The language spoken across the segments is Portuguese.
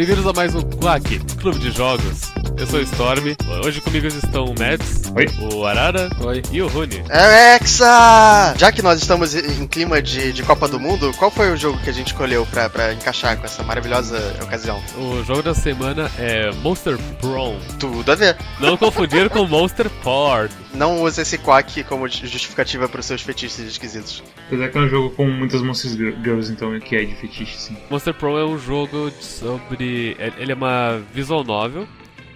Bem-vindos a mais um Quack, Clube de Jogos. Eu sou o Storm. Hoje comigo estão o Mads, Oi. o Arara Oi. e o Rune. Alexa! Já que nós estamos em clima de, de Copa do Mundo, qual foi o jogo que a gente escolheu pra, pra encaixar com essa maravilhosa ocasião? O jogo da semana é Monster Brawl. Tudo a ver. Não confundir com Monster Porn. Não use esse quack como justificativa para os seus fetiches esquisitos. Apesar que é um jogo com muitas Monsters Girls, então que é de fetiche, sim. Monster Pro é um jogo sobre. Ele é uma visual novel.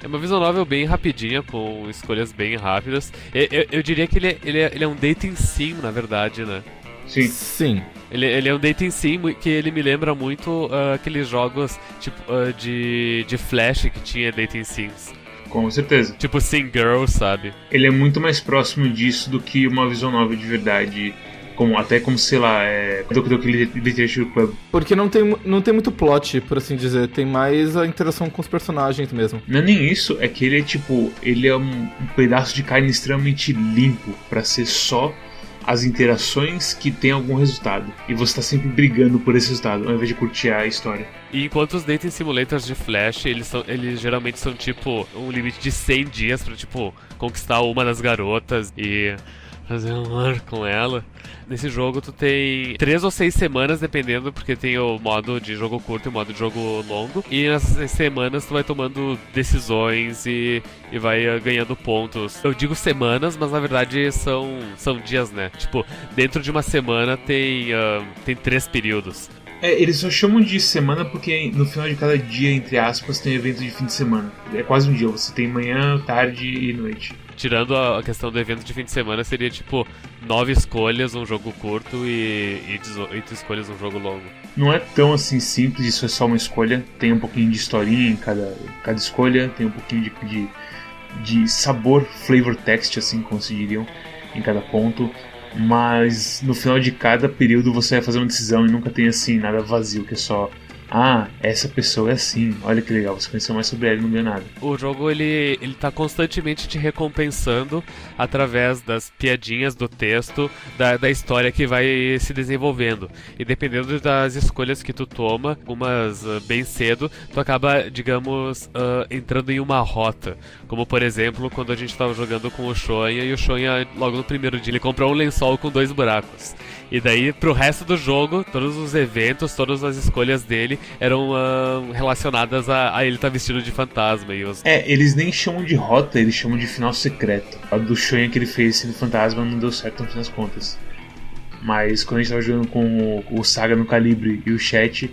É uma visual novel bem rapidinha, com escolhas bem rápidas. Eu, eu- eu diria que ele é, ele, é, ele é um dating sim, na verdade, né? Sim. Sim. Ele, ele é um dating sim que ele me lembra muito ah, aqueles jogos tipo ah, de, de Flash que tinha dating sims. Com certeza. Tipo Sim Girl, sabe? Ele é muito mais próximo disso do que uma visual novel de verdade. Como, até como, sei lá, é. Do do que Literature Club. Porque não tem, não tem muito plot, por assim dizer. Tem mais a interação com os personagens mesmo. Não é nem isso, é que ele é tipo. Ele é um, um pedaço de carne extremamente limpo pra ser só as interações que tem algum resultado. E você tá sempre brigando por esse resultado, ao invés de curtir a história. E enquanto os dating simulators de Flash, eles, são, eles geralmente são tipo um limite de 100 dias pra tipo conquistar uma das garotas e fazer amor com ela. Nesse jogo tu tem três ou seis semanas, dependendo, porque tem o modo de jogo curto e o modo de jogo longo. E nessas semanas tu vai tomando decisões e, e vai eh, ganhando pontos. Eu digo semanas, mas na verdade são, são dias, né? Tipo, dentro de uma semana tem, ah, tem três períodos. É, eles só chamam de semana porque no final de cada dia, entre aspas, tem evento de fim de semana. É quase um dia, você tem manhã, tarde e noite. Tirando a questão do evento de fim de semana, seria tipo nove escolhas, um jogo curto e, e 18 escolhas, um jogo longo. Não é tão assim simples, isso é só uma escolha. Tem um pouquinho de historinha em cada, cada escolha, tem um pouquinho de, de, de sabor, flavor text, assim como se diriam, em cada ponto. Mas no final de cada período você vai fazer uma decisão e nunca tem assim nada vazio, que é só. Ah, essa pessoa é assim, olha que legal, você conheceu mais sobre ela e não ganhou nada. O jogo ele, ele tá constantemente te recompensando através das piadinhas do texto, da, da história que vai se desenvolvendo. E dependendo das escolhas que tu toma, algumas ah, bem cedo, tu acaba, digamos, ah, entrando em uma rota. Como por exemplo, quando a gente tava jogando com o Shonha e o Shonha, logo no primeiro dia, ele comprou um lençol com dois buracos. E daí, pro resto do jogo, todos os eventos, todas as escolhas dele eram ah, relacionadas a, a ele estar vestido de fantasma. E os, É, eles nem chamam de rota, eles chamam de final secreto. A do Shonha que ele fez sendo fantasma não deu certo no fim das contas. Mas quando a gente tava jogando com o, o Saga no Calibre e o Chat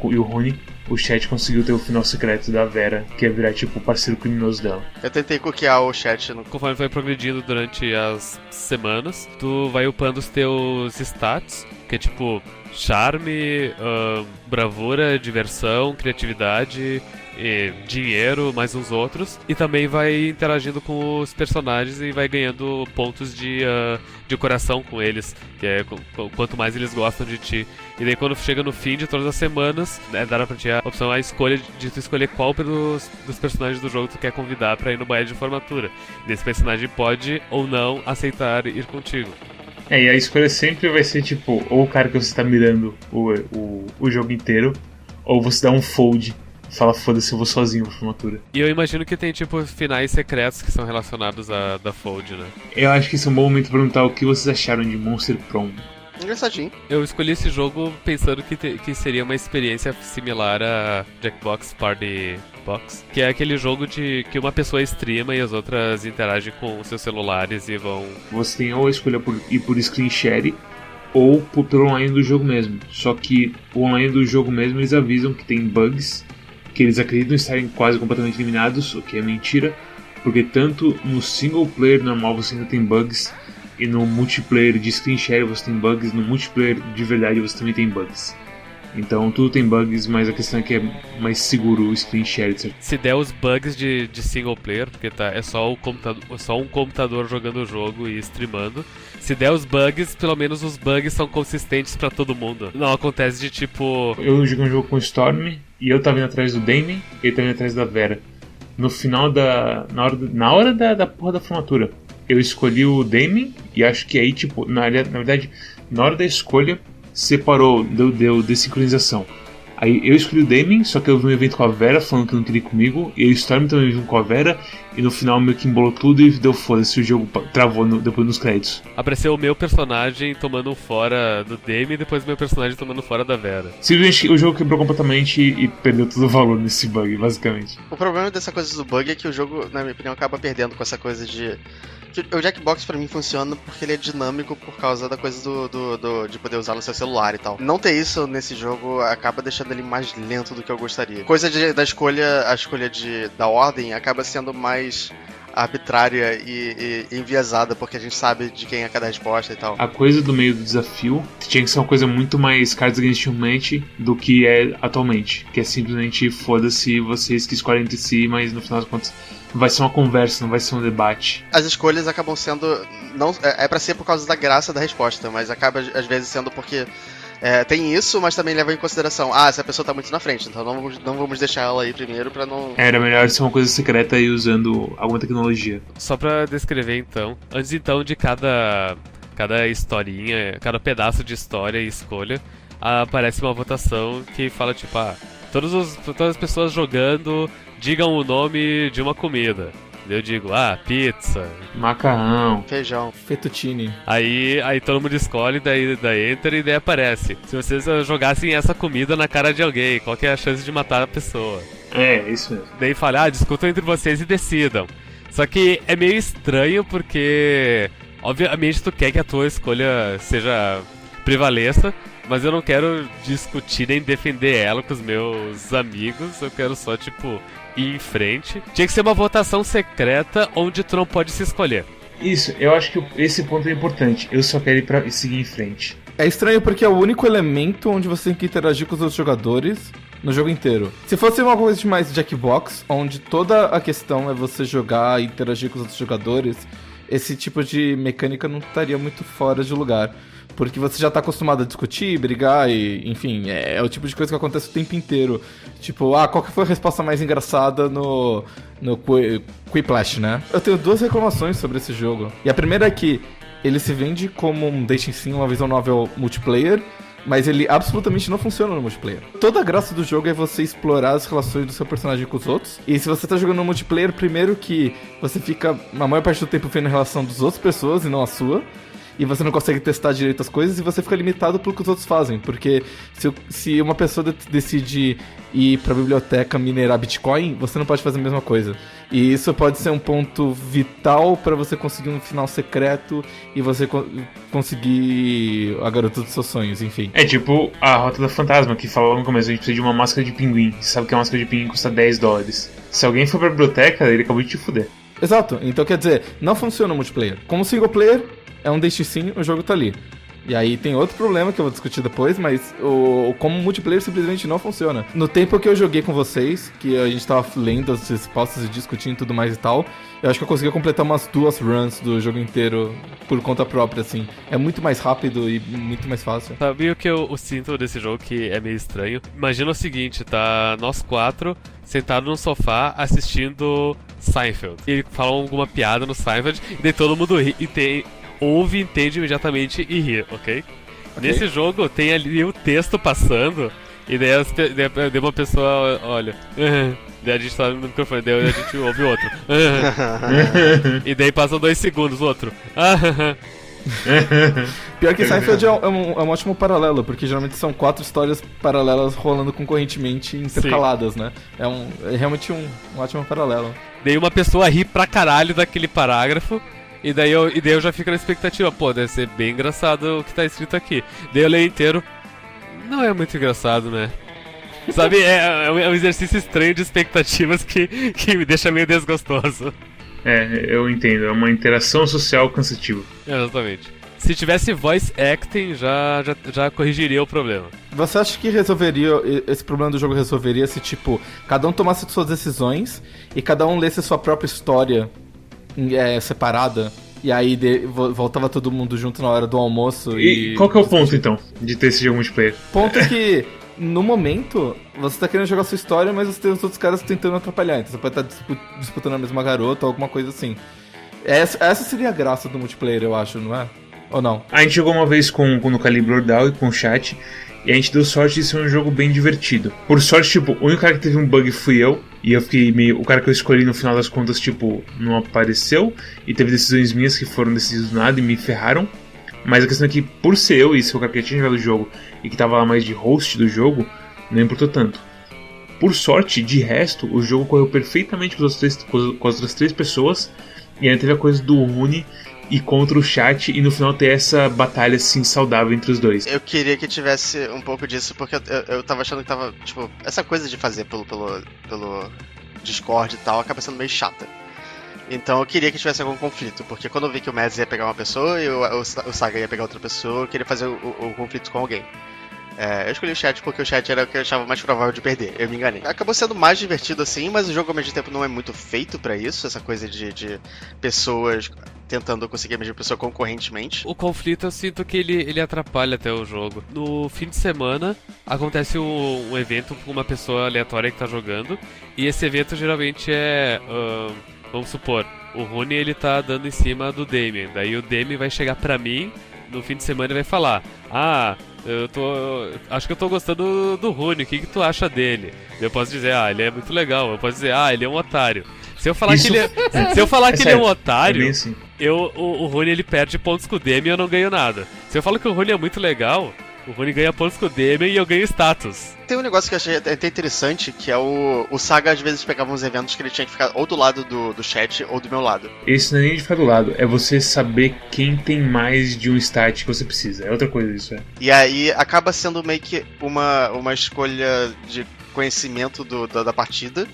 o, e o Rune, o Chat conseguiu ter o final secreto da Vera, que é virar tipo o parceiro criminoso dela. Eu tentei cookear o chat no. Conforme vai progredindo durante as semanas, tu vai upando os teus stats, que é tipo charme, ahn, bravura, diversão, criatividade, dinheiro, mais uns outros. E também vai interagindo com os personagens e vai ganhando pontos de, ah, de coração com eles, que é qu- qu- quanto mais eles gostam de ti. E daí quando chega no fim de todas as semanas, né, dá pra ti a opção a escolha de tu escolher qual pelos, dos personagens do jogo tu quer convidar pra ir no baile de formatura. E personagem pode ou não aceitar ir contigo. É, e a escolha sempre vai ser tipo, ou o cara que você tá mirando o, o, o jogo inteiro, ou você dá um fold e fala, foda-se, eu vou sozinho pra formatura. E eu imagino que tem tipo finais secretos que são relacionados a da Fold, né? Eu acho que esse é um bom momento pra perguntar o que vocês acharam de Monster Prom. Engraçadinho. Eu escolhi esse jogo pensando que, te- que seria uma experiência similar a Jackbox Party Box, que é aquele jogo de que uma pessoa streama e as outras interagem com os seus celulares e vão. Você tem ou a escolha por ir por screen share ou por, pelo online do jogo mesmo. Só que o online do jogo mesmo eles avisam que tem bugs que eles acreditam estarem quase completamente eliminados, o que é mentira, porque tanto no single player normal você ainda tem bugs e no multiplayer de screen share você tem bugs, no multiplayer de verdade você também tem bugs. Então tudo tem bugs, mas a questão é que é mais seguro o screen share. certo? Se der os bugs de, de single player, porque tá, é só, o computador, só um computador jogando o jogo e streamando. Se der os bugs, pelo menos os bugs são consistentes pra todo mundo. Não acontece de tipo. Eu joguei um jogo com o Storm e eu tava indo atrás do Damien e ele tava indo atrás da Vera. No final da. Na hora, na hora da, da porra da formatura, eu escolhi o Damien e acho que aí, tipo, na, na verdade, na hora da escolha, separou, deu, deu desincronização. Aí eu escolhi o Damien, só que eu vi um evento com a Vera falando que não queria ir comigo, e o Storm também viu com a Vera, e no final meio que embolou tudo e deu foda-se, o jogo travou no- depois nos créditos. Apareceu o meu personagem tomando um fora do Demi e depois o meu personagem tomando um fora da Vera. Simplesmente o jogo quebrou completamente e perdeu todo o valor nesse bug, basicamente. O problema dessa coisa do bug é que o jogo, na minha opinião, acaba perdendo com essa coisa de. O Jackbox pra mim funciona porque ele é dinâmico por causa da coisa do, do- do- de poder usar no seu celular e tal. Não ter isso nesse jogo acaba deixando ele mais lento do que eu gostaria. Coisa de- da escolha, a escolha de, da ordem acaba sendo mais arbitrária e, e enviesada porque a gente sabe de quem é cada resposta e tal. A coisa do meio do desafio tinha que ser uma coisa muito mais Cards Against Humanity do que é atualmente. Que é simplesmente foda-se vocês que escolhem entre si, mas no final das contas vai ser uma conversa, não vai ser um debate. As escolhas acabam sendo. não É, é para ser por causa da graça da resposta, mas acaba às vezes sendo porque. é, tem isso, mas também leva em consideração, ah, essa pessoa tá muito na frente, então não vamos, não vamos deixar ela aí primeiro pra não. Era melhor ser uma coisa secreta e usando alguma tecnologia. Só pra descrever então, antes então de cada cada historinha, cada pedaço de história e escolha, aparece uma votação que fala tipo, ah, todos os, todas as pessoas jogando digam o nome de uma comida. Eu digo, ah, pizza. Macarrão. Feijão. Fettuccine. Aí, aí todo mundo escolhe, daí, daí entra e daí aparece. Se vocês eh, jogassem essa comida na cara de alguém, qual que é a chance de matar a pessoa? É, isso mesmo. Daí fala, ah, discutam entre vocês e decidam. Só que é meio estranho porque, obviamente, tu quer que a tua escolha seja prevaleça, mas eu não quero discutir nem defender ela com os meus amigos, eu quero só, tipo, ir em frente. Tinha que ser uma votação secreta onde tu não pode se escolher. Isso, eu acho que esse ponto é importante. Eu só quero ir pra seguir em frente. É estranho porque é o único elemento onde você tem que interagir com os outros jogadores no jogo inteiro. Se fosse uma coisa de mais Jackbox, onde toda a questão é você jogar e interagir com os outros jogadores, esse tipo de mecânica não estaria muito fora de lugar. Porque você já tá acostumado a discutir, brigar e, enfim, é, é o tipo de coisa que acontece o tempo inteiro. Tipo, ah, qual que foi a resposta mais engraçada no, no Qui- Quiplash, né? Eu tenho duas reclamações sobre esse jogo. E a primeira é que ele se vende como um dating sim, uma visão novel multiplayer, mas ele absolutamente não funciona no multiplayer. Toda a graça do jogo é você explorar as relações do seu personagem com os outros. E se você tá jogando no multiplayer, primeiro que você fica a maior parte do tempo vendo a relação das outras pessoas e não a sua. E você não consegue testar direito as coisas e você fica limitado pelo que os outros fazem. Porque se, se uma pessoa de- decide ir pra biblioteca minerar Bitcoin, você não pode fazer a mesma coisa. E isso pode ser um ponto vital pra você conseguir um final secreto e você co- conseguir a garota dos seus sonhos, enfim. É tipo a Rota da Fantasma, que falou no começo, a gente precisa de uma máscara de pinguim. Você sabe que a máscara de pinguim custa 10 dólares. Se alguém for pra biblioteca, ele acabou de te fuder. Exato, então quer dizer, não funciona o multiplayer. Como single player, é um sim, o jogo tá ali. E aí tem outro problema que eu vou discutir depois, mas o como multiplayer simplesmente não funciona. No tempo que eu joguei com vocês, que a gente tava lendo as respostas e discutindo tudo mais e tal, eu acho que eu consegui completar umas duas runs do jogo inteiro por conta própria, assim. É muito mais rápido e muito mais fácil. Sabe o que eu, eu sinto desse jogo que é meio estranho? Imagina o seguinte, tá nós quatro sentados no sofá assistindo Seinfeld. E falam alguma piada no Seinfeld e daí todo mundo ri, e tem, ouve, entende imediatamente e ri, ok? Nesse jogo tem ali o texto passando e daí, as daí uma pessoa olha. Daí a gente tá no microfone, daí a gente ouve o outro. e daí passam dois segundos, o outro. Pior que Seinfeld é um, é um- é um ótimo paralelo, porque geralmente são quatro histórias paralelas rolando concorrentemente intercaladas, né? É, um, é realmente um, um ótimo paralelo. Daí uma pessoa ri pra caralho daquele parágrafo. E daí, eu, e daí eu já fico na expectativa, pô, deve ser bem engraçado o que tá escrito aqui. Daí eu leio inteiro. Não é muito engraçado, né? Sabe, é, é um- é um exercício estranho de expectativas que, que me deixa meio desgostoso. É, eu entendo. É uma interação social cansativa. Exatamente. Se tivesse voice acting, já, já, já corrigiria o problema. Você acha que resolveria, esse problema do jogo resolveria se, tipo, cada um tomasse suas decisões e cada um lesse sua própria história é, separada? E aí de- vo- voltava todo mundo junto na hora do almoço E, e... qual que é o ponto, então, de ter esse jogo multiplayer? Ponto é que, no momento, você tá querendo jogar sua história, mas você tem os outros caras tentando atrapalhar. Então você pode estar dispu- disputando a mesma garota ou alguma coisa assim. Essa, essa seria a graça do multiplayer, eu acho, não é? Ou não? A gente jogou uma vez com, com no Calibre Ordal e com o chat. E a gente deu sorte de ser um jogo bem divertido. Por sorte, tipo, o único cara que teve um bug fui eu. E eu fiquei meio. O cara que eu escolhi no final das contas, tipo, não apareceu. E teve decisões minhas que foram decididas do nada e me ferraram. Mas a questão é que, por ser eu e ser o cara que tinha jogado o jogo e que tava lá mais de host do jogo, não importou tanto. Por sorte, de resto, o jogo correu perfeitamente com as, três, com as outras três pessoas. E ainda teve a coisa do Rune e contra o chat e no final ter essa batalha assim saudável entre os dois. Eu queria que tivesse um pouco disso, porque eu, eu, eu tava achando que tava, tipo, essa coisa de fazer pelo, pelo, pelo Discord e tal acaba sendo meio chata. Então eu queria que tivesse algum conflito, porque quando eu vi que o Mads ia pegar uma pessoa e o, o, Saga ia pegar outra pessoa, eu queria fazer o, o conflito com alguém. É, eu escolhi o chat porque o chat era o que eu achava mais provável de perder. Eu me enganei. Acabou sendo mais divertido assim, mas o jogo ao mesmo tempo não é muito feito para isso, essa coisa de, de pessoas tentando conseguir a mesma pessoa concorrentemente. O conflito eu sinto que ele, ele atrapalha até o jogo. No fim de semana acontece um, um evento com uma pessoa aleatória que tá jogando, e esse evento geralmente é. Uh, vamos supor, o Rune ele tá dando em cima do Damien. Daí o Damien vai chegar pra mim no fim de semana e vai falar: Ah, eu tô. Acho que eu tô gostando do Rune, o que, que tu acha dele? Eu posso dizer, ah, ele é muito legal. Eu posso dizer, ah, ele é um otário. Se eu falar Isso... que ele é, se eu falar é que sério, ele é um otário, é assim. eu, o, o Rune ele perde pontos com o Demi e eu não ganho nada. Se eu falo que o Rune é muito legal, o Rune ganha pontos com o Demian e eu ganho status. Tem um negócio que eu achei até interessante, que é o, o Saga às vezes pegava uns eventos que ele tinha que ficar ou do lado do, do chat ou do meu lado. Esse não é nem de ficar do lado, é você saber quem tem mais de um stat que você precisa. É outra coisa isso, é. E aí acaba sendo meio que uma, uma escolha de conhecimento do, da, da partida,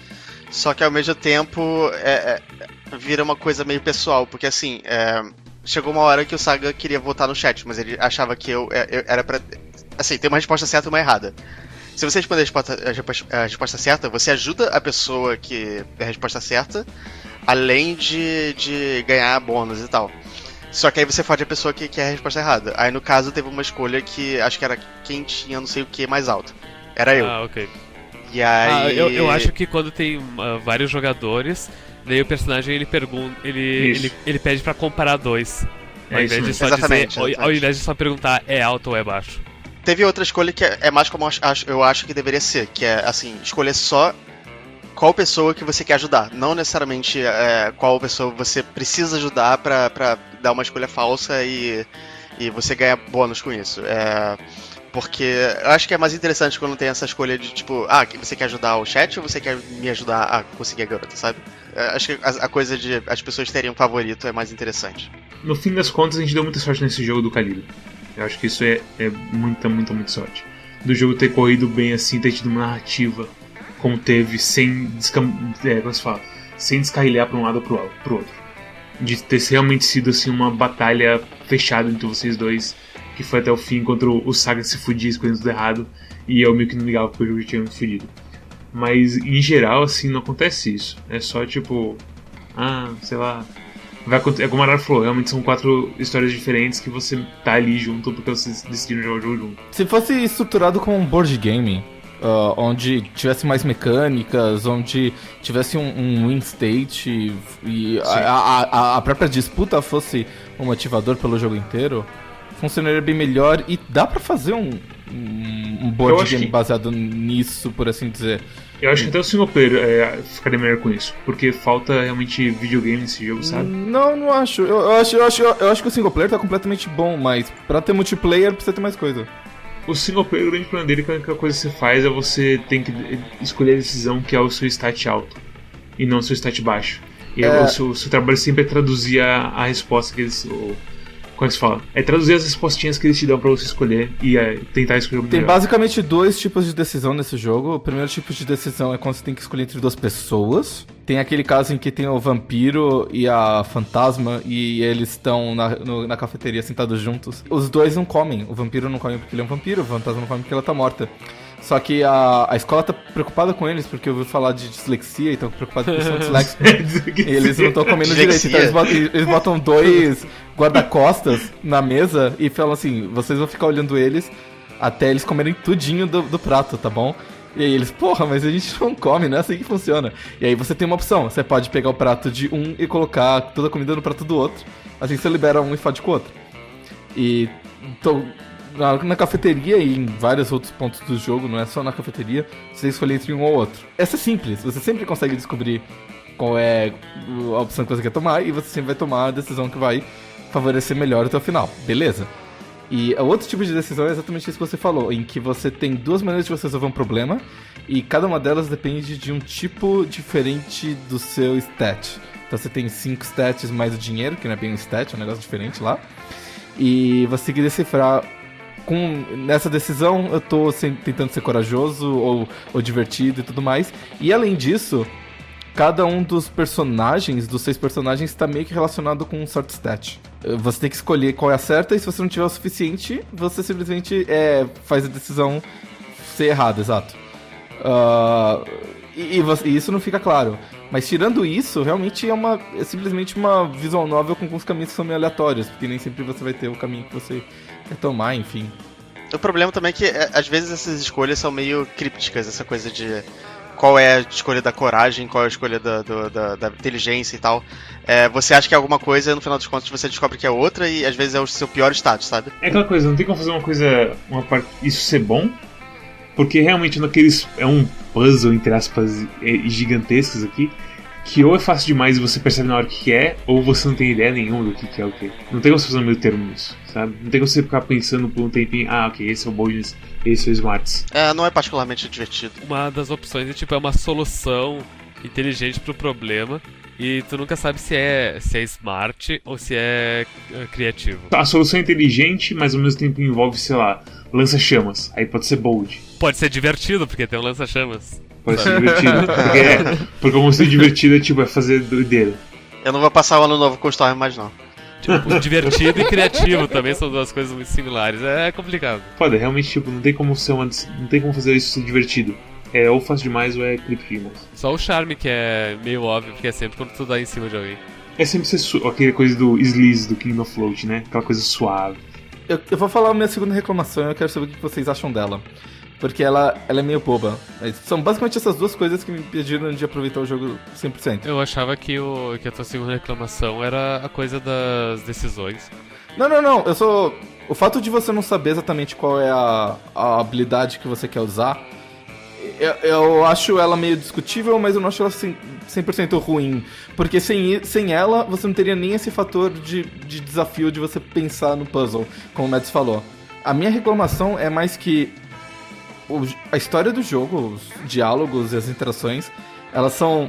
só que ao mesmo tempo é, é, vira uma coisa meio pessoal, porque assim, é, chegou uma hora que o Saga queria votar no chat, mas ele achava que eu, é, eu era pra. Assim, tem uma resposta certa e uma errada. Se você responder a resposta, a resposta certa, você ajuda a pessoa que é a resposta certa, além de, de ganhar bônus e tal. Só que aí você fode a pessoa que quer a resposta errada. Aí no caso teve uma escolha que acho que era quem tinha não sei o que mais alto. Era eu. Ah, ok. E aí. Ah, eu, eu acho que quando tem uh, vários jogadores, Daí o personagem ele pergunta. Ele, ele, ele pede pra comparar dois. É ao, invés de só exatamente, dizer, exatamente. ao invés de só perguntar é alto ou é baixo. Teve outra escolha que é, é mais como eu acho que deveria ser, que é assim, escolher só qual pessoa que você quer ajudar. Não necessariamente é, qual pessoa você precisa ajudar pra, pra dar uma escolha falsa e, e você ganha bônus com isso. É, porque eu acho que é mais interessante quando tem essa escolha de tipo, ah, você quer ajudar o chat ou você quer me ajudar a conseguir a garota, sabe? Acho que a, a, coisa de as pessoas terem um favorito é mais interessante. No fim das contas, a gente deu muita sorte nesse jogo do Calibre. Eu acho que isso é, é muita, muita, muita sorte. Do jogo ter corrido bem assim, ter tido uma narrativa como teve, sem, descam... é, como se fala? sem descarrilhar para um lado ou pro, pro outro. De ter realmente sido assim, uma batalha fechada entre vocês dois, que foi até o fim, enquanto o Saga se fudia escolhendo tudo errado, e eu meio que não ligava porque o jogo tinha me fudido. Mas em geral, assim, não acontece isso. É só tipo. Ah, sei lá. Vai acontecer. É como a Arara falou, realmente são quatro histórias diferentes que você tá ali junto porque vocês decidiram jogar o jogo junto. Se fosse estruturado como um board game, Uh, onde tivesse mais mecânicas, onde tivesse um, um win state e a, a, a, própria disputa fosse um motivador pelo jogo inteiro, funcionaria bem melhor e dá para fazer um, um board game que... baseado nisso, por assim dizer. Eu acho que até o single player é, ficaria melhor com isso, porque falta realmente videogame nesse jogo, sabe? Não, não acho. Eu, eu, acho, eu, acho, eu acho que o single player tá completamente bom, mas pra ter multiplayer precisa ter mais coisa. O single player, o grande problema dele é que a única coisa que você faz é você tem que escolher a decisão que é o seu stat alto e não o seu stat baixo. E é... o, seu, o seu trabalho sempre é traduzir a, a resposta que eles. O, como é que se fala? É traduzir as respostinhas que eles te dão pra você escolher e é, tentar escolher o Tem melhor. basicamente dois tipos de decisão nesse jogo. O primeiro tipo de decisão é quando você tem que escolher entre duas pessoas. Tem aquele caso em que tem o vampiro e a fantasma e eles estão na, na cafeteria sentados juntos. Os dois não comem. O vampiro não come porque ele é um vampiro, o fantasma não come porque ela tá morta. Só que a, a escola tá preocupada com eles, porque eu ouvi falar de dislexia e estão preocupados porque são disléxicos. e eles não estão comendo direito. Então eles botam, eles botam dois guarda-costas na mesa e falam assim: vocês vão ficar olhando eles até eles comerem tudinho do, do prato, tá bom? E aí eles, porra, mas a gente não come, não é assim que funciona. E aí você tem uma opção: você pode pegar o prato de um e colocar toda a comida no prato do outro. Assim você libera um e fode com o outro. E então, na, cafeteria e em vários outros pontos do jogo, não é só na cafeteria, você escolhe entre um ou outro. Essa é simples, você sempre consegue descobrir qual é a opção que você quer tomar e você sempre vai tomar a decisão que vai favorecer melhor o final, beleza? E outro tipo de decisão é exatamente isso que você falou, em que você tem duas maneiras de você resolver um problema e cada uma delas depende de um tipo diferente do seu stat. Então você tem cinco stats mais o dinheiro, que não é bem um stat, é um negócio diferente lá. E você tem que decifrar com nessa decisão eu tô sem, tentando ser corajoso ou, ou divertido e tudo mais. E além disso, cada um dos personagens, dos seis personagens, está meio que relacionado com um certo stat. Você tem que escolher qual é a certa, e se você não tiver o suficiente, você simplesmente é, faz a decisão ser errada, exato. Uh, e, e, isso não fica claro. Mas tirando isso, realmente é uma é simplesmente uma visual novel com alguns caminhos que são meio aleatórios, porque nem sempre você vai ter o caminho que você quer tomar, enfim. O problema também é que é, às vezes essas escolhas são meio crípticas, essa coisa de qual é a escolha da coragem, qual é a escolha da, do, da, da, inteligência e tal. É, você acha que é alguma coisa e no final dos contos você descobre que é outra e às vezes é o seu pior status, sabe? É aquela coisa, não tem como fazer uma coisa, uma parte, isso ser bom, porque realmente naqueles é um puzzle entre aspas gigantescos aqui que ou é fácil demais e você percebe na hora que é, ou você não tem ideia nenhuma do que é o que. Não tem como você fazer um meio termo nisso, sabe? Não tem como você ficar pensando por um tempinho, ah, ok, esse é o Boldness, esse é o Smarts. É, não é particularmente divertido. Uma das opções é tipo, é uma solução inteligente pro problema. E tu nunca sabe se é, se é smart ou se é, é criativo. A solução é inteligente, mas ao mesmo tempo envolve, sei lá, lança-chamas. Aí pode ser bold. Pode ser divertido, porque tem um lança-chamas. Pode ser divertido. Porque, é, porque o conceito divertido é tipo, é fazer doideira. Eu não vou passar o ano novo com Storm mais não. Tipo, divertido e criativo também são duas coisas muito similares. É complicado. Pode, realmente, tipo, não tem como ser uma, não tem como fazer isso ser divertido. É ou fácil demais ou é clip demais. Só o charme que é meio óbvio, porque é sempre quando tu dá em cima de alguém. É sempre ser aquela coisa do sleaze do King of Float, né? Aquela coisa suave. Eu, eu vou falar a minha segunda reclamação e eu quero saber o que vocês acham dela porque ela, ela é meio boba. Mas são basicamente essas duas coisas que me impediram de aproveitar o jogo 100%. Eu achava que, o, que a tua segunda reclamação era a coisa das decisões. Não, não, não. Eu sou. O fato de você não saber exatamente qual é a, a habilidade que você quer usar, eu, eu acho ela meio discutível, mas eu não acho ela 100% ruim. Porque sem, sem ela, você não teria nem esse fator de, de desafio de você pensar no puzzle, como o Mads falou. A minha reclamação é mais que o, a história do jogo, os diálogos e as interações, elas são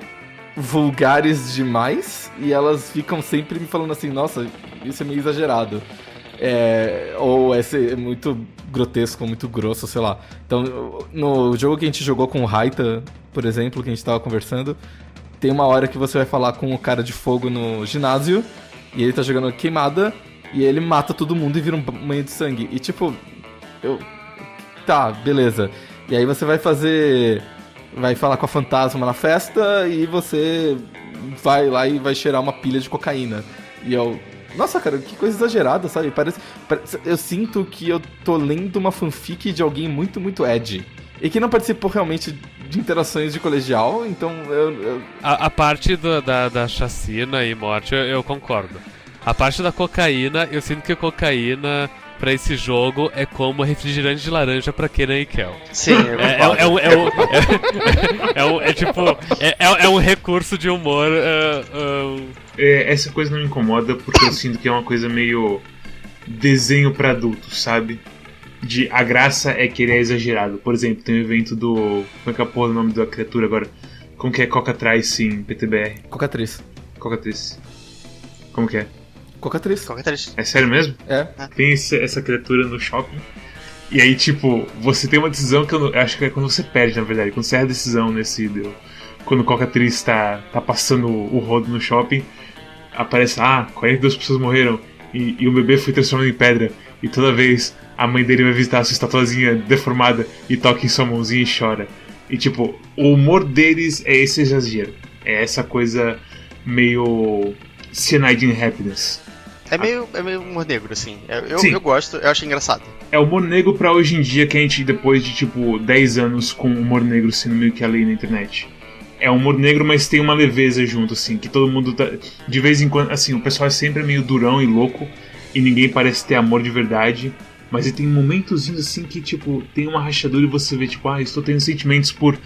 vulgares demais e elas ficam sempre me falando assim, nossa, isso é meio exagerado. É, ou é, muito grotesco, muito grosso, sei lá. Então, no jogo que a gente jogou com o Raita, por exemplo, que a gente tava conversando, tem uma hora que você vai falar com o cara de fogo no ginásio e ele tá jogando queimada e ele mata todo mundo e vira um banho de sangue. E tipo, eu tá, beleza. E aí você vai fazer. Vai falar com a fantasma na festa e você vai lá e vai cheirar uma pilha de cocaína. E eu. Nossa, cara, que coisa exagerada, sabe? Parece, parece, eu sinto que eu tô lendo uma fanfic de alguém muito, muito edgy. E que não participou realmente de interações de colegial, então eu. eu... A, a, parte do, da, da chacina e morte eu, eu concordo. A parte da cocaína, eu sinto que a cocaína pra esse jogo é como refrigerante de laranja pra Kenan e Kel. Sim, é, é, é, um, é, tipo. É, um recurso de humor. Uh, uh... essa coisa não me incomoda porque eu sinto que é uma coisa meio desenho para adultos, sabe? De a graça é que ele é exagerado. Por exemplo, tem o um evento do. Como é que é a porra o nome da criatura agora? Como que é Coca-Trice em PTBR? Coca-Trice. Coca-Trice. Como que é? Cocatriz. Cocatriz. É sério mesmo? É. Tem esse, essa criatura no shopping. E aí, tipo, você tem uma decisão que eu, eu acho que é quando você perde, na verdade. Quando você erra a decisão nesse. Do, quando o Cocatriz tá, tá passando o rodo no shopping, aparece, ah, 42 pessoas morreram. E, e o bebê foi transformado em pedra. E toda vez a mãe dele vai visitar a sua estatuazinha deformada e toca em sua mãozinha e chora. E tipo, o humor deles é esse exagero. É essa coisa meio Cyanide in Happiness. É meio, é meio humor negro, assim. É, eu, eu, eu gosto, eu acho engraçado. É humor negro pra hoje em dia que a gente, depois de tipo 10 anos com humor negro sendo meio que a lei na internet. É humor negro, mas tem uma leveza junto, assim, que todo mundo tá. De vez em quando, assim, o pessoal é sempre meio durão e louco. e ninguém parece ter amor de verdade. Mas tem momentos assim que, tipo, tem uma rachadura e você vê, tipo, ah, estou tendo sentimentos por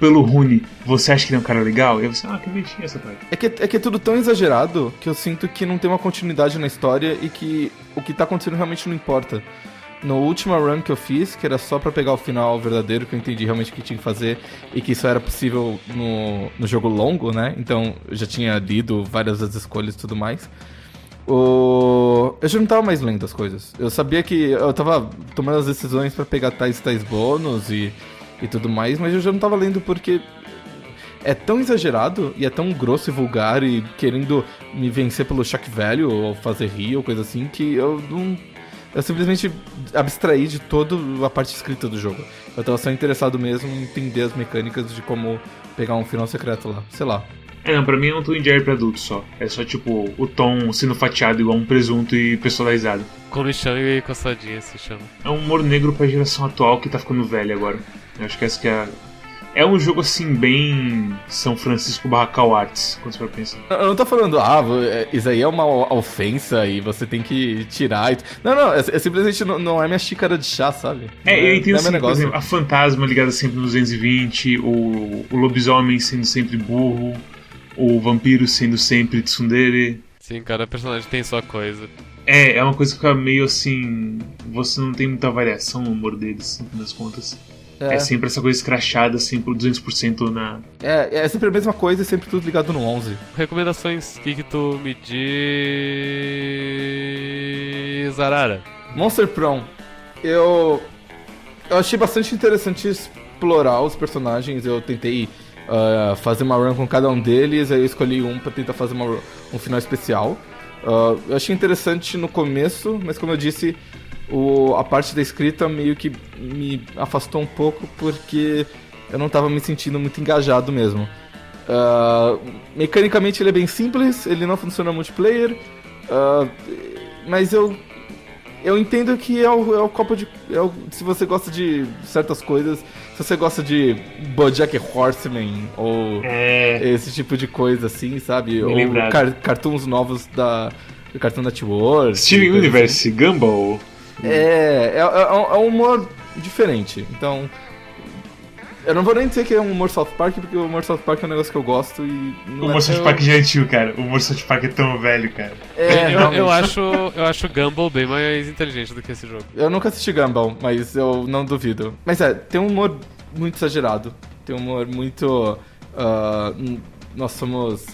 pelo Rune. Você acha que ele é um cara legal? E você, ah, que bonitinho essa parte. É que, é que é tudo tão exagerado que eu sinto que não tem uma continuidade na história e que o que tá acontecendo realmente não importa. No último run que eu fiz, que era só para pegar o final verdadeiro, que eu entendi realmente o que tinha que fazer e que isso era possível no, no jogo longo, né? Então eu já tinha lido várias das escolhas e tudo mais. O... Eu já não tava mais lendo as coisas. Eu sabia que eu tava tomando as decisões para pegar tais tais bônus e, e tudo mais, mas eu já não tava lendo porque é tão exagerado e é tão grosso e vulgar e querendo me vencer pelo shock velho ou fazer rir ou coisa assim que eu não eu simplesmente abstraí de toda a parte escrita do jogo. Eu tava só interessado mesmo em entender as mecânicas de como pegar um final secreto lá. Sei lá. É, não, pra mim é um Tom Jerry pra adulto só. É só tipo o tom sendo fatiado igual um presunto e personalizado. Com lixão e coçadinha se chama. É um humor negro pra geração atual que tá ficando velha agora. Eu acho que essa que é a, é um jogo assim, bem São Francisco Barracal Arts, quando você for pensar. Eu não tô falando, ah, isso aí é uma ofensa e você tem que tirar. Não, não, é, é simplesmente não, não, é minha xícara de chá, sabe? É, eu entendo é, assim, por exemplo, a fantasma ligada sempre no 220, o, o lobisomem sendo sempre burro, o vampiro sendo sempre tsundere. Sim, cada personagem tem sua coisa. É, é uma coisa que fica meio assim. Você não tem muita variação no humor deles, no fim das contas. É. é. sempre essa coisa escrachada, assim, por 200% na. É, é sempre a mesma coisa e sempre tudo ligado no 11. Recomendações, o que, que tu me diz, Arara? Monster Prom. Eu. Eu achei bastante interessante explorar os personagens. Eu tentei uh, fazer uma run com cada um deles, aí eu escolhi um pra tentar fazer uma, um final especial. Uh, eu achei interessante no começo, mas como eu disse, o, a parte da escrita meio que me afastou um pouco porque eu não estava me sentindo muito engajado mesmo. Uh, mecanicamente ele é bem simples, ele não funciona multiplayer, uh, mas eu eu entendo que é o, é o copo de. É o, se você gosta de certas coisas, se você gosta de Bojack Horseman ou é... esse tipo de coisa assim, sabe? ou car cartoons novos da Cartoon Network. Steven Universe, assim. Gumball. É, é, é, é um humor diferente. Então, eu não vou nem dizer que é um humor South Park, porque o humor South Park é um negócio que eu gosto e. o humor é South Park já é antigo, cara. O humor South Park é tão velho, cara. É, eu, eu, acho, eu acho Gumball bem mais inteligente do que esse jogo. Eu nunca assisti Gumball, mas eu não duvido. Mas é, tem um humor muito exagerado. Tem um humor muito. Uh, nós somos.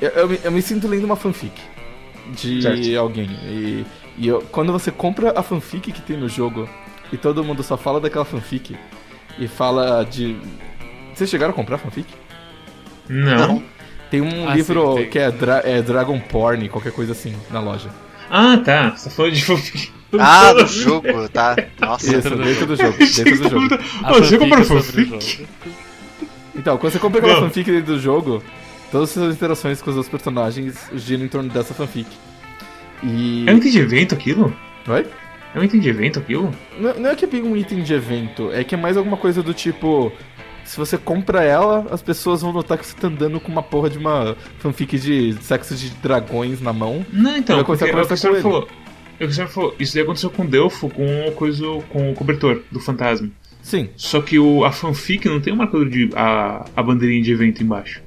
Eu, eu, eu, me sinto lendo uma fanfic de certo. alguém. E e eu, quando você compra a fanfic que tem no jogo e todo mundo só fala daquela fanfic e fala de. Vocês chegaram a comprar fanfic? Não. Tem um ah, livro sim, que é, Dra é Dragon Porn, qualquer coisa assim, na loja. Ah, tá. Você tá falando de fanfic. Ah, do jogo, tá. Nossa. Isso, dentro do jogo. Dentro do jogo. Ah, você comprou fanfic? Então, quando você compra aquela fanfic dentro do jogo, todas as suas interações com os outros personagens giram em torno dessa fanfic. E... É um item de evento aquilo? Oi? É um item de evento aquilo? Não, não é que é bem um item de evento, é que é mais alguma coisa do tipo. Se você compra ela, as pessoas vão notar que você tá andando com uma porra de uma fanfic de sexo de dragões na mão. Não, então, vai começar a conversar com ele. Falou. É o que falou, isso daí aconteceu com o Delfo, com o, coisa, com o cobertor do fantasma. Sim. Só que o, a fanfic não tem uma coisa de. a, a bandeirinha de evento embaixo.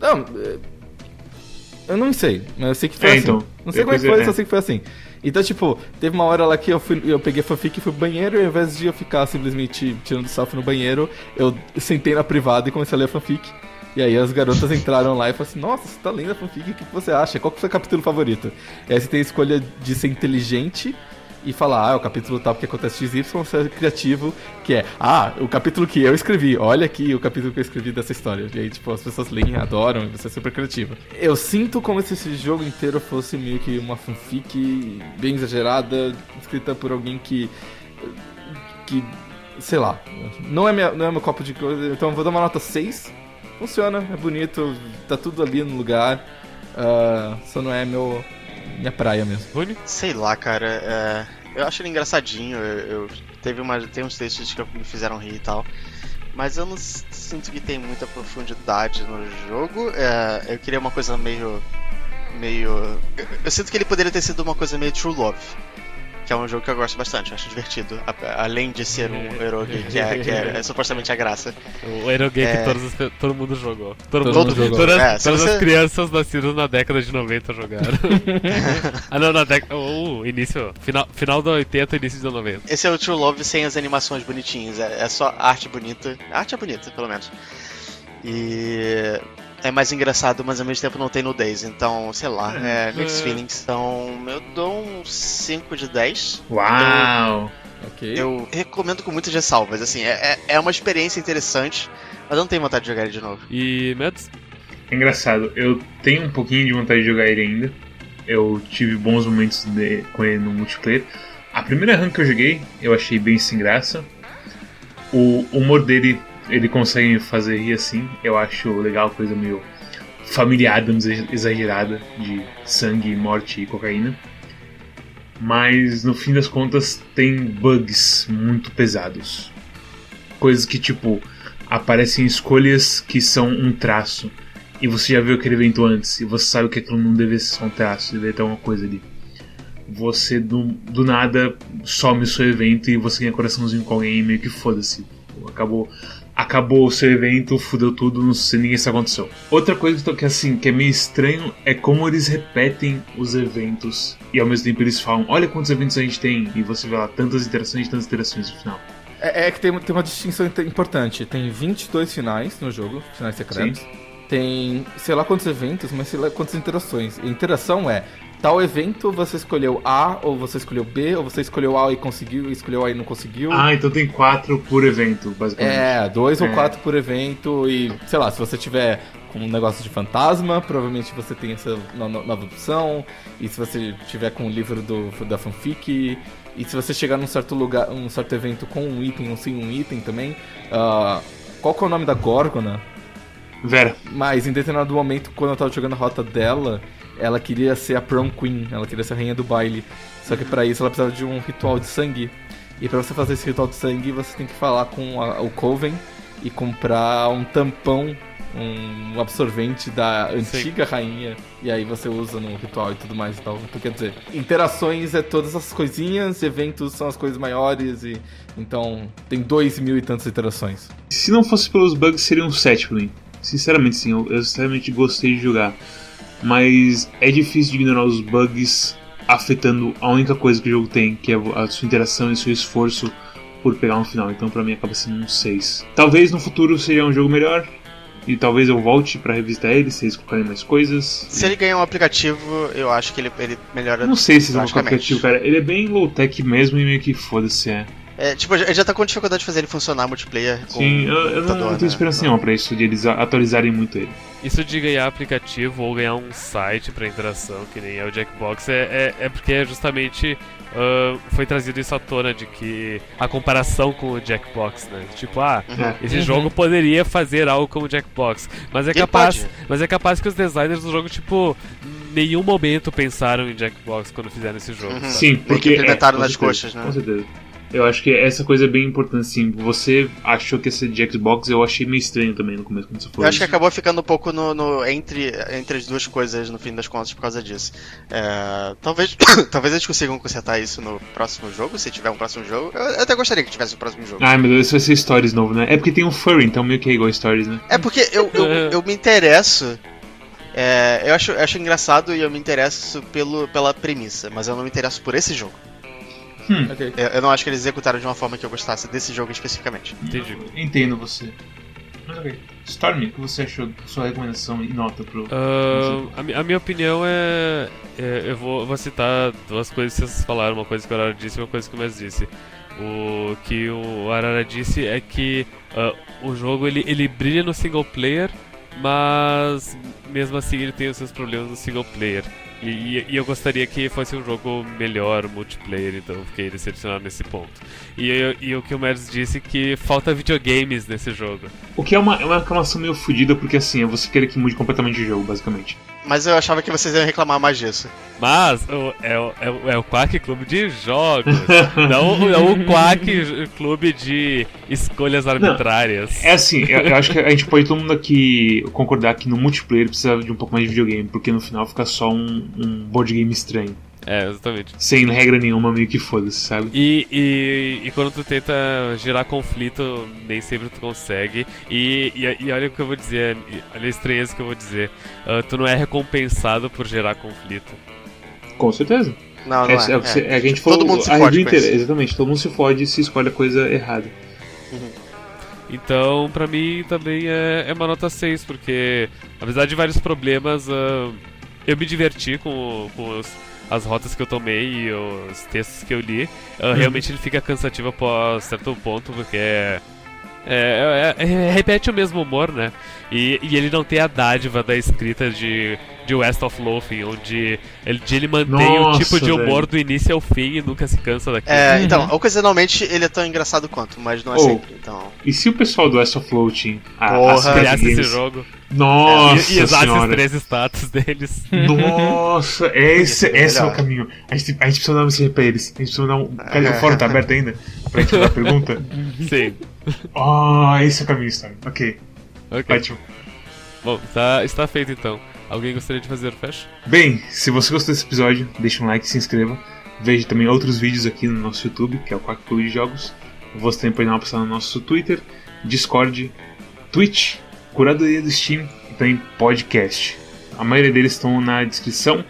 Não, eu não sei, mas eu sei que foi é, assim. Então, não sei como é que foi, é. só sei que foi assim. Então, tipo, teve uma hora lá que eu, fui, eu peguei fanfic e fui pro banheiro, e ao invés de eu ficar simplesmente tirando selfie no banheiro, eu sentei na privada e comecei a ler a fanfic. E aí as garotas entraram lá e falaram assim, nossa, você tá lendo a fanfic, o que você acha? Qual que é o seu capítulo favorito? E aí você tem a escolha de ser inteligente e falar, ah, é o capítulo tal porque acontece XY, ser criativo, que é, ah, o capítulo que eu escrevi, olha aqui o capítulo que eu escrevi dessa história. E aí, tipo, as pessoas leem, adoram, e você é super criativo. Eu sinto como se esse jogo inteiro fosse meio que uma fanfic bem exagerada, escrita por alguém que. que. sei lá, não é, minha, não é meu copo de coisa, então vou dar uma nota 6. Funciona, é bonito, tá tudo ali no lugar. Uh, só não é meu minha praia mesmo. Rune? Sei lá, cara. É... Eu acho ele engraçadinho. Eu, eu, teve uma, tem uns textos que me fizeram rir e tal. Mas eu não sinto que tem muita profundidade no jogo. É... Eu queria uma coisa meio meio. Eu, eu sinto que ele poderia ter sido uma coisa meio True Love. Que é um jogo que eu gosto bastante, eu acho divertido. A- além de ser um eroge, que, é, que é, é supostamente a graça. O Aerogame É. que todos os- todo mundo jogou. Todo, Todo mundo, mundo jogou. Todas, É, todas você- as crianças nascidas na década de 90 jogaram. ah, não, na década. Oh, início. Final, final da 80, início da 90. Esse é o True Love sem as animações bonitinhas, é, é só arte bonita. A arte é bonita, pelo menos. E é mais engraçado, mas ao mesmo tempo não tem nudez. Então, sei lá, é, mixed É. feelings. Então, eu dou um 5 de 10. Uau! Ok. Eu recomendo com muitas ressalvas. Assim, é, é- é uma experiência interessante, mas eu não tenho vontade de jogar ele de novo. E Mads? É engraçado, eu tenho um pouquinho de vontade de jogar ele ainda. Eu tive bons momentos de- com ele no multiplayer. A primeira run que eu joguei, eu achei bem sem graça. O humor dele, ele consegue fazer rir assim. Eu acho legal, coisa meio familiar, exagerada, de sangue, morte e cocaína. Mas no fim das contas tem bugs muito pesados. Coisas que tipo aparecem escolhas que são um traço e você já viu aquele evento antes e você sabe que aquilo não deve ser um traço, deve ter uma coisa ali. Você do, do nada some o seu evento e você ganha coraçãozinho com alguém e meio que foda-se. Acabou, acabou o seu evento, fudeu tudo, não sei ninguém o que aconteceu. Outra coisa que, assim, que é meio estranho é como eles repetem os eventos e ao mesmo tempo eles falam: olha quantos eventos a gente tem, e você vê lá tantas interações e tantas interações no final. É, é que tem, tem uma distinção importante. Tem 22 finais no jogo, finais secretos. Tem sei lá quantos eventos, mas sei lá quantas interações. E a interação é, tal evento você escolheu A, ou você escolheu B, ou você escolheu A e conseguiu, e escolheu A e não conseguiu. Ah, então tem quatro por evento, basicamente. É, dois ou É. quatro por evento e, sei lá, se você tiver com um negócio de fantasma, provavelmente você tem essa no- no- nova opção. E se você tiver com o livro do, da fanfic, e se você chegar num certo lugar, um certo evento com um item ou sem um item também. ah, qual que é o nome da Górgona? Vera. Mas em determinado momento, quando eu tava jogando a rota dela, ela queria ser a prom queen, ela queria ser a rainha do baile. Só que pra isso ela precisava de um ritual de sangue. E pra você fazer esse ritual de sangue, você tem que falar com a- o Coven e comprar um tampão, um absorvente da antiga rainha. E aí você usa no ritual e tudo mais e tal. Então quer dizer, interações é todas as coisinhas, eventos são as coisas maiores e. Então tem dois mil e tantas interações. Se não fosse pelos bugs, seria um 7 pra mim. Sinceramente, sim, eu, eu sinceramente gostei de jogar. Mas é difícil de ignorar os bugs afetando a única coisa que o jogo tem, que é a sua interação e seu esforço por pegar um final. Então, pra mim, acaba sendo um 6. Talvez no futuro seja um jogo melhor. E talvez eu volte pra revisitar ele, se eles colocarem mais coisas. Se ele ganhar um aplicativo, eu acho que ele, ele melhora. Não sei se eles vão colocar drasticamente. aplicativo, cara. Ele é bem low-tech mesmo e meio que foda-se, é. É, tipo, ele já tá com dificuldade de fazer ele funcionar multiplayer. com Sim, eu, eu não, não tenho né? esperança nenhuma pra isso, de eles a- atualizarem muito ele. Isso de ganhar aplicativo ou ganhar um site pra interação, que nem é o Jackbox, é, é, é porque justamente ah, foi trazido isso à tona de que a comparação com o Jackbox, né? Tipo, ah, É. esse jogo poderia fazer algo como o Jackbox, mas é capaz, mas é capaz que os designers do jogo, tipo, em nenhum momento pensaram em Jackbox quando fizeram esse jogo. Uhum. Sim, porque. implementaram é, nas certeza, coxas, né? Com certeza. Eu acho que essa coisa é bem importante, sim. Você achou que ia ser de Xbox, eu achei meio estranho também no começo, quando você falou. Eu acho que isso. acabou ficando um pouco no, no- entre, entre as duas coisas no fim das contas por causa disso. É, talvez, talvez eles consigam consertar isso no próximo jogo, se tiver um próximo jogo. Eu, eu até gostaria que tivesse um próximo jogo. Ai meu Deus, esse vai ser Stories novo, né? É porque tem um Furry, então meio que é igual Stories, né? É porque eu, eu, eu me interesso. é, eu, acho, eu acho engraçado e eu me interesso pelo, pela premissa, mas eu não me interesso por esse jogo. Ok. Eu, eu não acho que eles executaram de uma forma que eu gostasse desse jogo especificamente. Entendi. Entendo você. Mas ok. Stormy, o que você achou da sua recomendação e nota pro. Ah, a, a minha opinião é, é- Eu vou, vou citar duas coisas que vocês falaram: uma coisa que o Arara disse e uma coisa que o Mes disse. O que o Arara disse é que ah, o jogo ele, ele brilha no single player, mas mesmo assim ele tem os seus problemas no single player. E, e- eu gostaria que fosse um jogo melhor multiplayer, então fiquei decepcionado nesse ponto. E, eu- e o que o Merz disse que falta videogames nesse jogo. O que é uma, é uma reclamação meio fodida, porque assim, é você querer que mude completamente o jogo, basicamente. Mas eu achava que vocês iam reclamar mais disso. Mas o- é, o- é, é o Quack Clube de Jogos, não, o- não o Quack Clube de Escolhas Arbitrárias. É assim, eu, eu acho que a gente pode todo mundo aqui concordar que no multiplayer precisa de um pouco mais de videogame, porque no final fica só um, um board game estranho. É, exatamente. Sem regra nenhuma, meio que foda-se, sabe? E, e, e quando tu tenta gerar conflito, nem sempre tu consegue. E, e, e olha o que eu vou dizer, olha a estranheza que eu vou dizer. ah, tu não é recompensado por gerar conflito. Com certeza. Não, não É, é. é o que você- é. é a gente falou Todo mundo se a fode inteira. Exatamente, todo mundo se fode se escolhe a coisa errada. Então, pra mim também é, é uma nota 6, porque apesar de vários problemas, ah, eu me diverti com, com os- as rotas que eu tomei e os textos que eu li. Ah, Realmente ele fica cansativo após certo ponto, porque é, é- é- é- repete o mesmo humor, né? E, e ele não tem a dádiva da escrita de, de West of Loathing, onde ele, de ele mantém o Nossa, tipo de humor velho. do início ao fim e nunca se cansa daquilo. É, então, ocasionalmente ele é tão engraçado quanto, mas não é Oh. sempre. Então. E se o pessoal do West of Floating, a, Porra. a Sky Criasse esse jogo Nossa e, e usasse os senhora. três status deles. Nossa, esse, esse é o caminho. A gente, a gente precisa dar uma mensagem pra eles. A gente precisa dar um. Cadê o fórum tá aberto ainda? Pra gente fazer a pergunta? Sim. Ah, esse é o caminho, Storm. Ok, Ok. ótimo. Bom, tá, está feito então. Alguém gostaria de fazer o fecho? Bem, se você gostou desse episódio, deixa um like, se inscreva. Veja também outros vídeos aqui no nosso YouTube, que é o Quack Clube de Jogos. Você também pode dar uma passada no nosso Twitter, Discord, Twitch, Curadoria do Steam e também podcast. A maioria deles estão na descrição.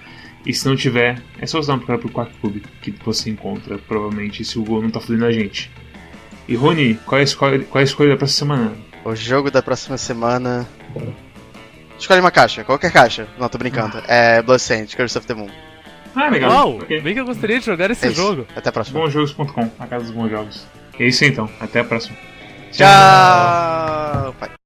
E se não tiver, é só dar uma procura pro Quack Clube, que você encontra, provavelmente, se o Google não tá fudendo a gente. E Rony, qual é a escolha, qual é a escolha da próxima semana? O jogo da próxima semana. Escolhe uma caixa, qualquer caixa. Não, tô brincando. É Bloodstained, Curse of the Moon. Ah, legal. Uau! Ok. Bem que eu gostaria de jogar esse É jogo. Até a próxima. Bonjogos.com, a casa dos bons jogos. E é isso aí, então. Até a próxima. Tchau! Pai.